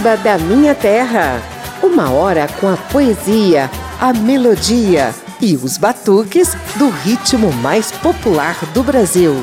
Samba da Minha Terra. Uma hora com a poesia, a melodia e os batuques do ritmo mais popular do Brasil.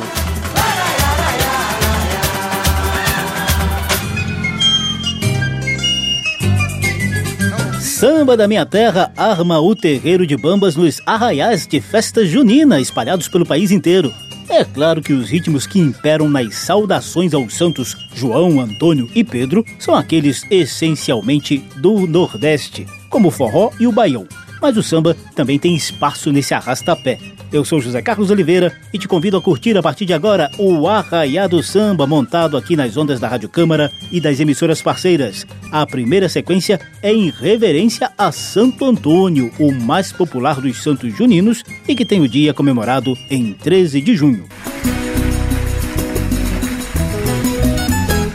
Samba da Minha Terra arma o terreiro de bambas nos arraiais de festa junina espalhados pelo país inteiro. É claro que os ritmos que imperam nas saudações aos santos João, Antônio e Pedro são aqueles essencialmente do Nordeste, como o forró e o baião. Mas o samba também tem espaço nesse arrasta-pé. Eu sou José Carlos Oliveira e te convido a curtir a partir de agora o Arraiado Samba montado aqui nas ondas da Rádio Câmara e das emissoras parceiras. A primeira sequência é em reverência a Santo Antônio, o mais popular dos santos juninos e que tem o dia comemorado em 13 de junho.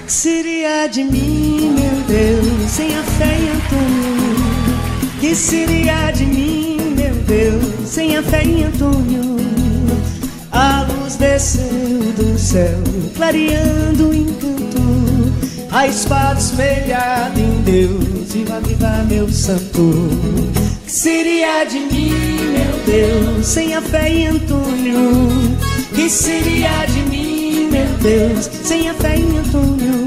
Seria de mim, meu Deus, sem a fé em Antônio? Que seria? Deus sem a fé em Antônio. A luz desceu do céu, clareando o encanto. A espada espelhada em Deus, viva, viva, meu santo. Que seria de mim, meu Deus, sem a fé em Antônio? Que seria de mim, meu Deus, sem a fé em Antônio?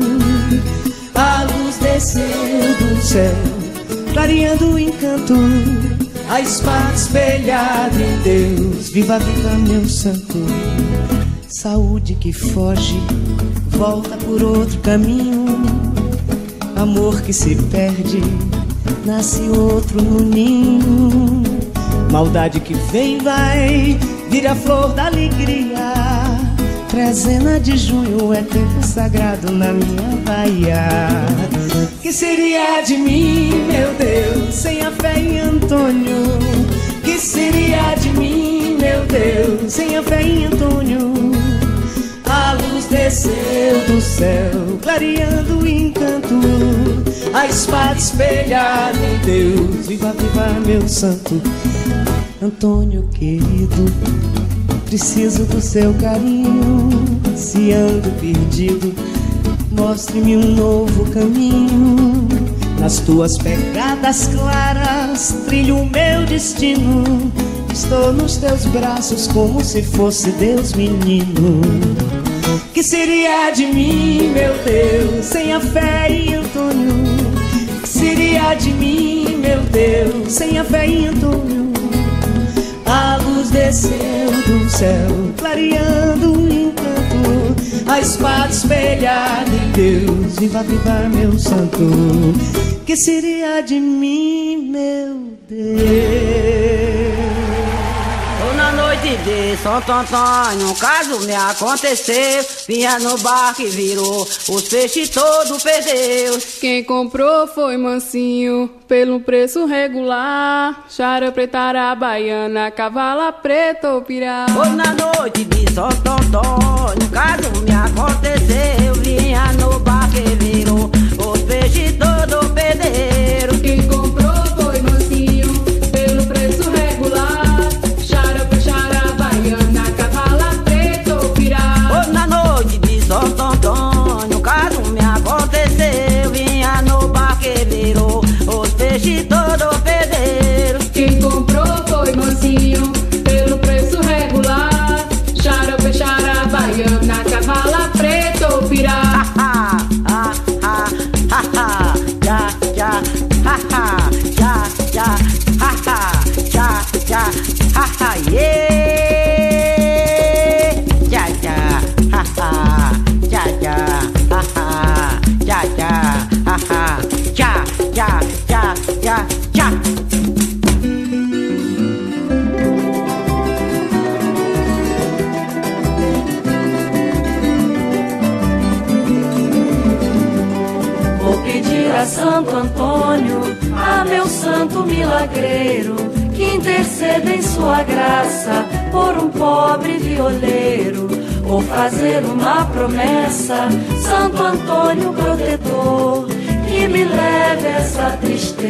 A luz desceu do céu, clareando o encanto a espada espelhada em Deus. Viva, viva, meu santo. Saúde que foge, volta por outro caminho. Amor que se perde, nasce outro no ninho. Maldade que vem, vai, vira flor da alegria. Trezena de junho é tempo sagrado na minha Bahia. Que seria de mim, meu Deus, sem a fé em Antônio? Que seria de mim, meu Deus, sem a fé em Antônio? A luz desceu do céu, clareando o encanto. A espada espelhada em Deus, viva, viva, meu santo. Antônio querido, preciso do seu carinho. Se ando perdido, mostre-me um novo caminho. Nas tuas pegadas claras, trilho o meu destino. Estou nos teus braços como se fosse Deus menino. Que seria de mim, meu Deus, sem a fé em Antônio? Que seria de mim, meu Deus, sem a fé em Antônio? A luz desceu do céu, clareando o. A espada espelhada em Deus, viva, viva, meu santo. Que seria de mim, meu Deus? De Santo Antônio, um caso me aconteceu. Vinha no barco e virou, os peixes todo perdeu. Quem comprou foi mansinho, pelo preço regular. Chara preta, baiana, cavala preta ou pirá. Foi na noite de Santo Antônio, um caso me aconteceu. Vinha no barco e virou, pedir a Santo Antônio, a meu santo milagreiro, que interceda em sua graça por um pobre violeiro. Vou fazer uma promessa, Santo Antônio protetor que me leve essa tristeza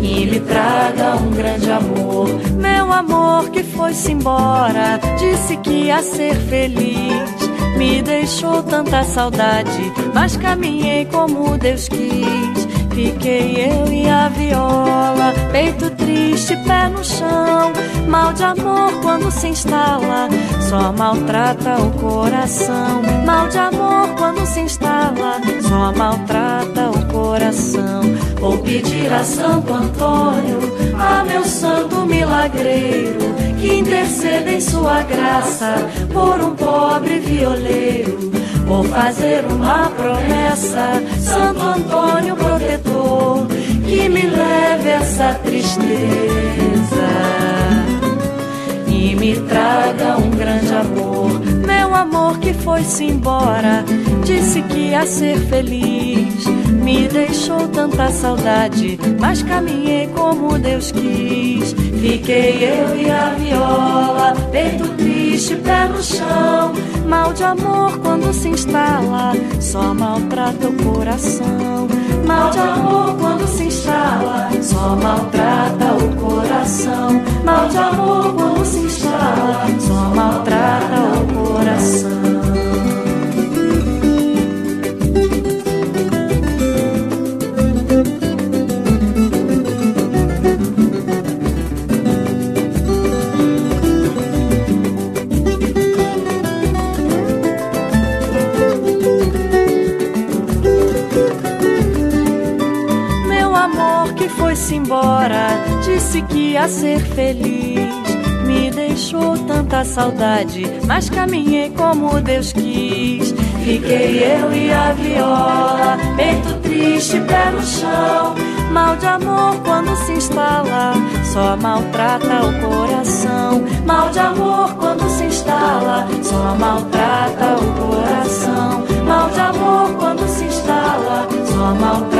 e me traga um grande amor. Meu amor que foi-se embora, disse que ia ser feliz. Me deixou tanta saudade, mas caminhei como Deus quis. Fiquei eu e a viola, peito triste, pé no chão. Mal de amor quando se instala, só maltrata o coração. Mal de amor quando se instala, só maltrata o coração. Vou pedir a Santo Antônio, a meu santo milagreiro, que interceda em sua graça por um pobre violeiro. Vou fazer uma promessa, Santo Antônio protetor, que me leve essa tristeza e me traga um grande amor. Meu amor que foi-se embora, disse que ia ser feliz. Me deixou tanta saudade, mas caminhei como Deus quis. Fiquei eu e a viola, peito triste, pé no chão. Mal de amor quando se instala, só maltrata o coração. Mal de amor quando se instala, só maltrata o coração. Mal de amor quando se instala, só maltrata o coração. Feliz. Me deixou tanta saudade, mas caminhei como Deus quis. Fiquei eu e a viola, peito triste, pé no chão. Mal de amor quando se instala, só maltrata o coração. Mal de amor quando se instala, só maltrata o coração. Mal de amor quando se instala, só maltrata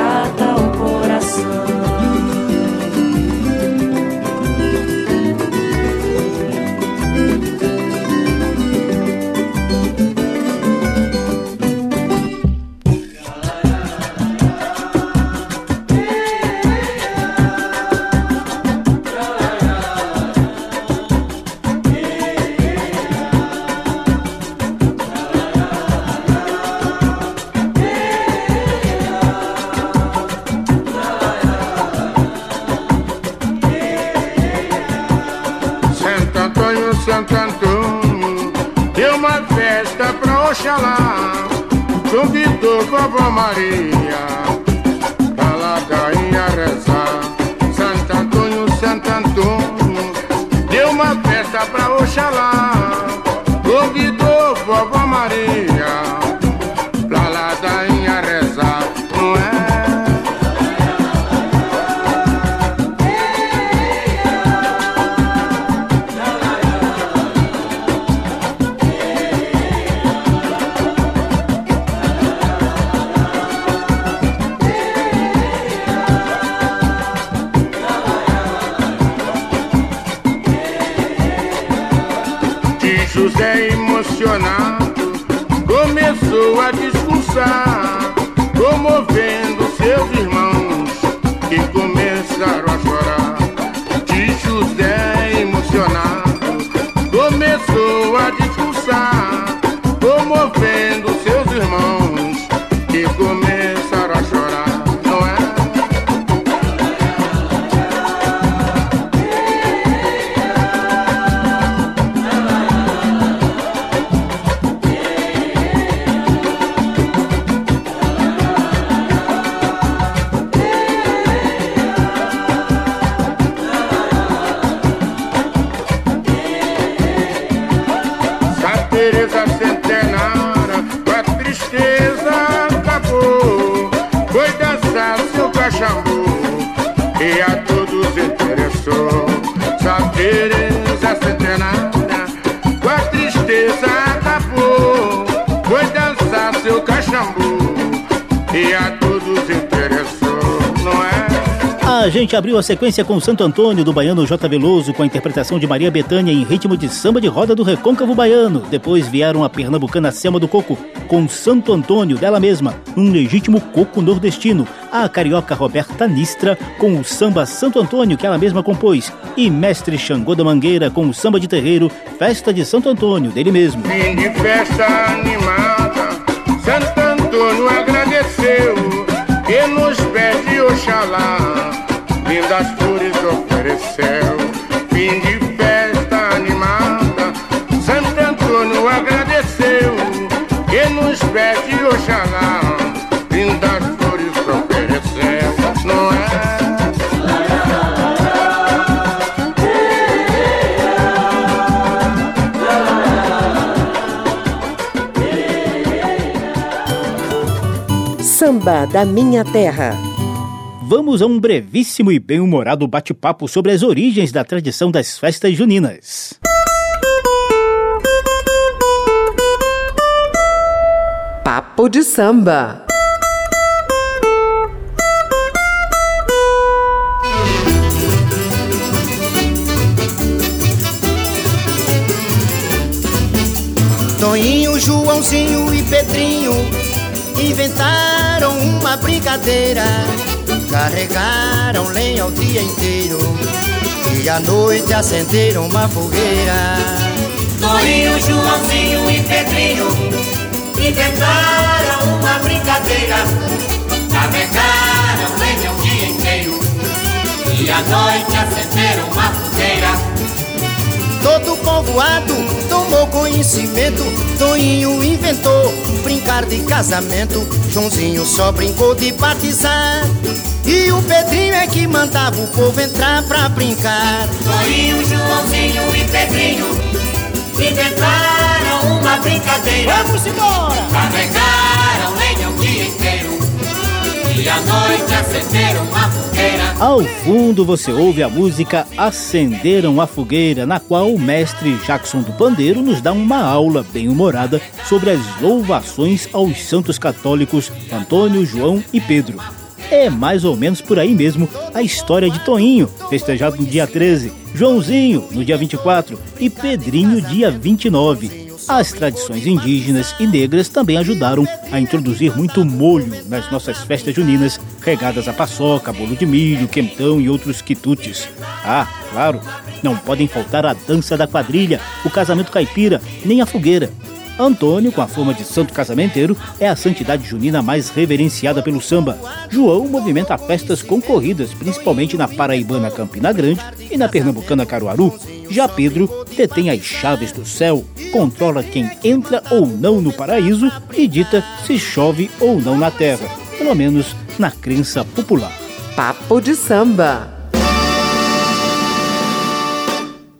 Maria, a gente abriu a sequência com Santo Antônio do Baiano J. Veloso, com a interpretação de Maria Betânia em ritmo de samba de roda do Recôncavo Baiano. Depois vieram a pernambucana Selma do Coco, com Santo Antônio dela mesma, um legítimo coco nordestino. A carioca Roberta Nistra, com o samba Santo Antônio, que ela mesma compôs. E Mestre Xangô da Mangueira, com o samba de terreiro Festa de Santo Antônio, dele mesmo. De festa animada, Santo Antônio agradeceu e nos pede Oxalá lindas flores ofereceu. Fim de festa animada, Santo Antônio agradeceu e nos pede Oxalá lindas flores ofereceu. Não é? Samba da Minha Terra. Vamos a um brevíssimo e bem-humorado bate-papo sobre as origens da tradição das festas juninas. Papo de samba. Toninho, Joãozinho e Pedrinho inventaram uma brincadeira. Carregaram lenha o dia inteiro e à noite acenderam uma fogueira. Toninho, Joãozinho e Pedrinho inventaram uma brincadeira. Carregaram lenha o dia inteiro e à noite acenderam uma fogueira. Todo o povoado tomou conhecimento. Toninho inventou brincar de casamento. Joãozinho só brincou de batizar. E o Pedrinho é que mandava o povo entrar pra brincar. Toninho, Joãozinho e Pedrinho inventaram uma brincadeira. Vamos embora! Carregaram lenha o dia inteiro e à noite acenderam uma fogueira. Ao fundo você ouve a música Acenderam a Fogueira, na qual o mestre Jackson do Pandeiro nos dá uma aula bem humorada sobre as louvações aos santos católicos Antônio, João e Pedro. É mais ou menos por aí mesmo a história de Toinho, festejado no dia 13, Joãozinho no dia 24 e Pedrinho dia 29. As tradições indígenas e negras também ajudaram a introduzir muito molho nas nossas festas juninas, regadas a paçoca, bolo de milho, quentão e outros quitutes. Ah, claro, não podem faltar a dança da quadrilha, o casamento caipira, nem a fogueira. Antônio, com a forma de santo casamenteiro, é a santidade junina mais reverenciada pelo samba. João movimenta festas concorridas, principalmente na paraibana Campina Grande e na pernambucana Caruaru. Já Pedro detém as chaves do céu, controla quem entra ou não no paraíso e dita se chove ou não na terra, pelo menos na crença popular. Papo de samba.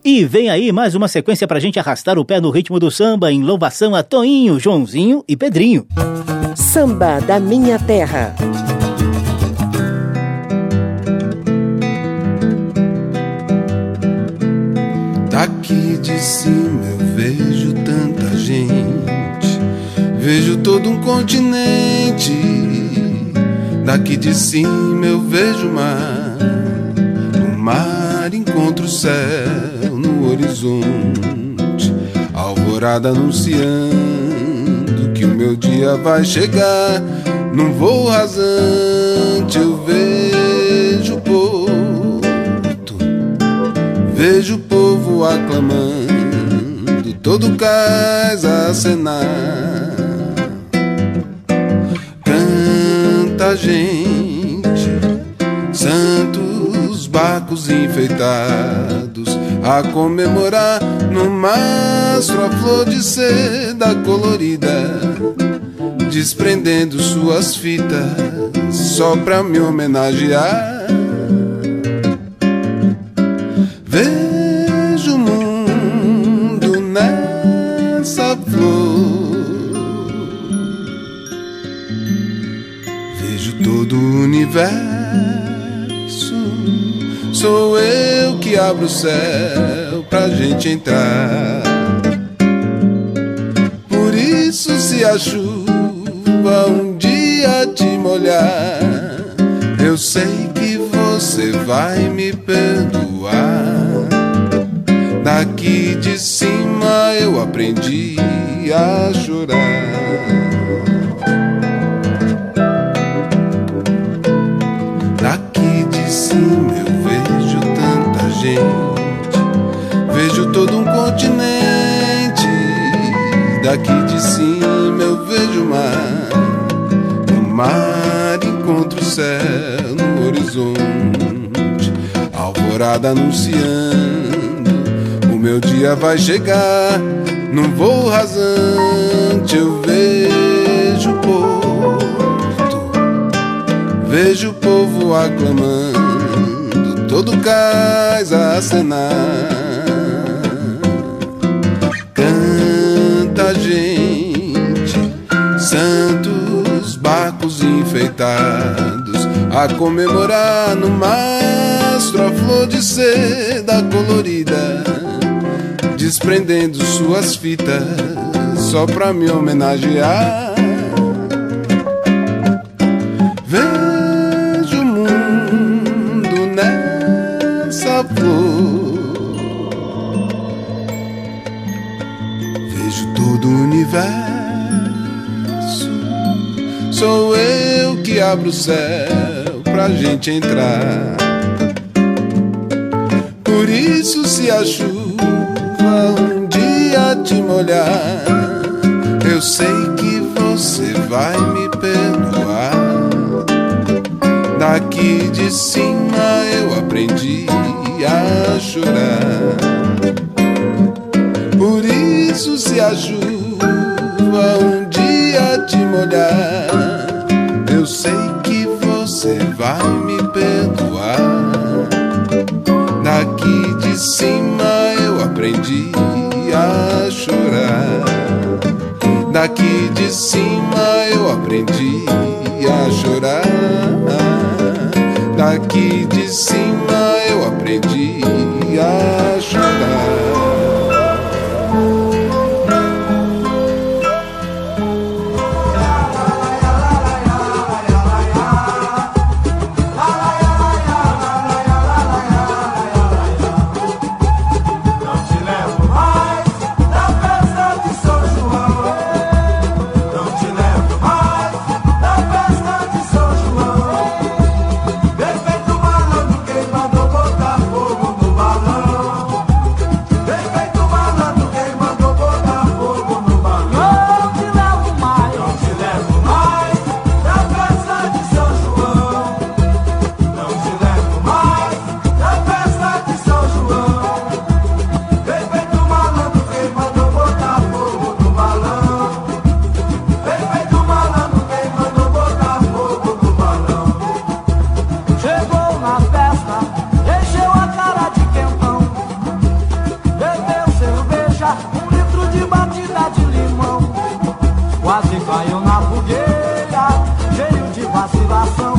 E vem aí mais uma sequência pra gente arrastar o pé no ritmo do samba em louvação a Toinho, Joãozinho e Pedrinho. Samba da Minha Terra. Daqui de cima eu vejo tanta gente, vejo todo um continente. Daqui de cima eu vejo o mar, o mar encontra o céu horizonte, alvorada anunciando que o meu dia vai chegar. Num voo rasante eu vejo o porto, vejo o povo aclamando, todo cais a acenar. Canta gente, santos barcos enfeitados a comemorar no mastro a flor de seda colorida, desprendendo suas fitas só pra me homenagear. Vejo o mundo nessa flor. Vejo todo o universo. Sou eu que abro o céu pra gente entrar. Por isso, se a chuva um dia te molhar, eu sei que você vai me perdoar. Daqui de cima eu aprendi a chorar. Daqui de cima eu vejo o mar, o mar encontra o céu no horizonte, alvorada anunciando o meu dia vai chegar. Num voo rasante eu vejo o porto, vejo o povo aclamando, todo cais a acenar. Gente, santos barcos enfeitados a comemorar no mastro a flor de seda colorida desprendendo suas fitas só pra me homenagear. Vejo o mundo nessa flor, universo. Sou eu que abro o céu pra gente entrar. Por isso se a chuva um dia te molhar, eu sei que você vai me perdoar. Daqui de cima eu aprendi a chorar. Por isso, se a chuva um dia te molhar, eu sei que você vai me perdoar. Daqui de cima eu aprendi a chorar. Daqui de cima eu aprendi a chorar. Daqui de cima so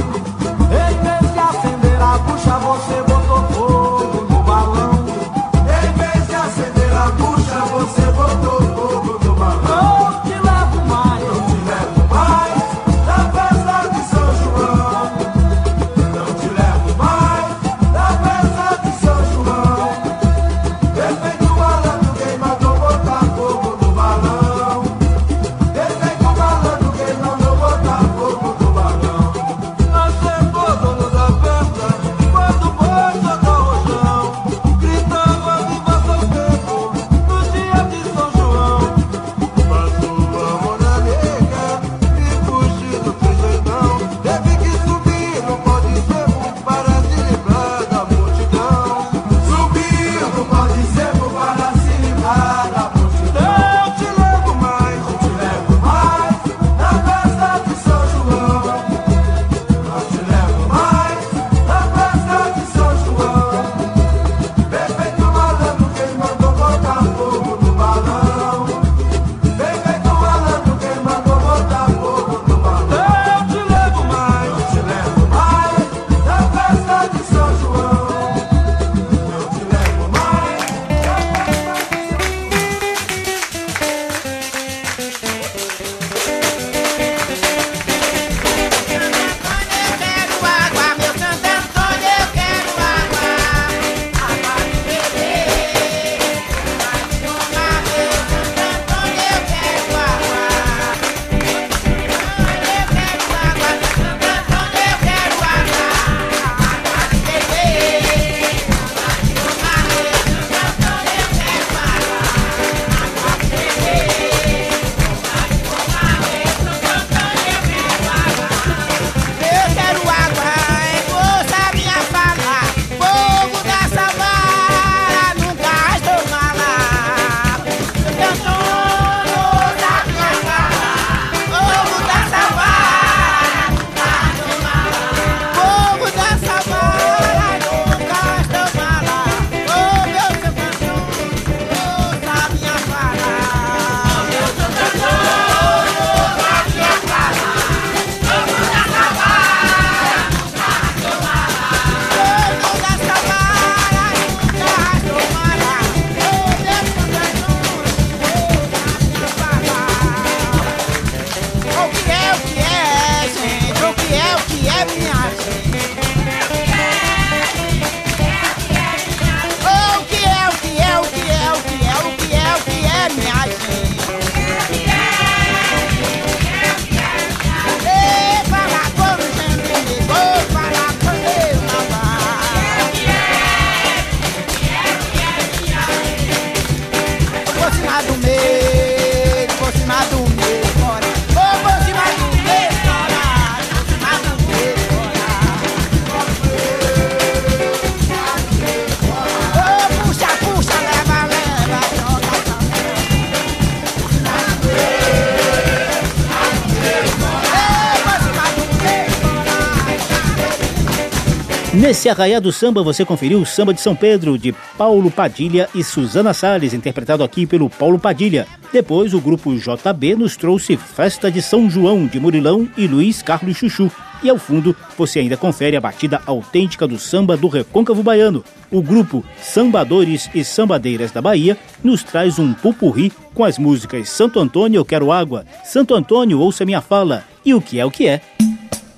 Nesse arraiado samba você conferiu o Samba de São Pedro, de Paulo Padilha e Suzana Salles, interpretado aqui pelo Paulo Padilha. Depois o grupo JB nos trouxe Festa de São João, de Murilão e Luiz Carlos Chuchu. E ao fundo você ainda confere a batida autêntica do samba do Recôncavo Baiano. O grupo Sambadores e Sambadeiras da Bahia nos traz um pupurri com as músicas Santo Antônio Eu Quero Água, Santo Antônio Ouça Minha Fala e O Que É O Que É.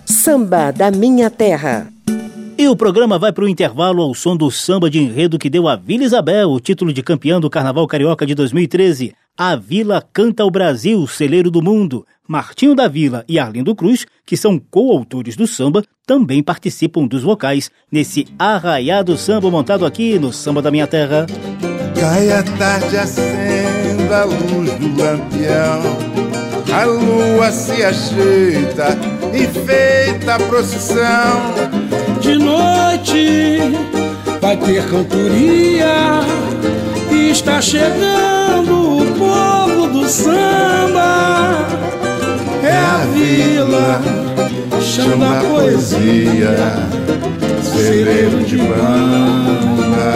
Samba da Minha Terra. E o programa vai para o intervalo ao som do samba de enredo que deu a Vila Isabel o título de campeã do Carnaval Carioca de 2013. A Vila Canta o Brasil, celeiro do mundo. Martinho da Vila e Arlindo Cruz, que são coautores do samba, também participam dos vocais nesse arraiado samba montado aqui no Samba da Minha Terra. Cai a tarde, acenda a luz do lampião. A lua se ajeita, enfeita a procissão. De noite vai ter cantoria. E está chegando o povo do samba. É a vila, chama a poesia, celeiro de banda.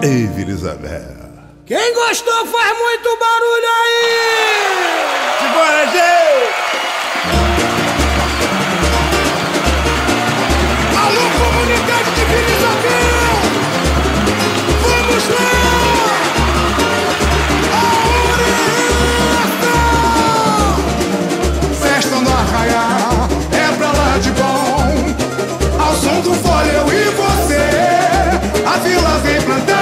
Ei, Vila Isabel. Quem gostou faz muito barulho aí! Simbora, gente! Bom. Ao som do fole eu e você, a vila vem plantar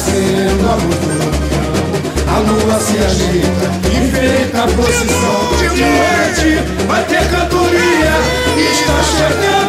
nascendo a multidão. A lua se agita, enfeita a procissão. De noite vai ter cantoria, está chegando.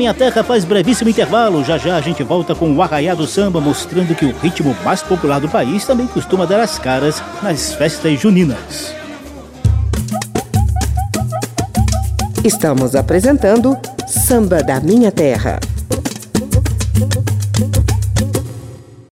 Minha Terra faz brevíssimo intervalo. Já já a gente volta com o Arraiá do Samba, mostrando que o ritmo mais popular do país também costuma dar as caras nas festas juninas. Estamos apresentando Samba da Minha Terra.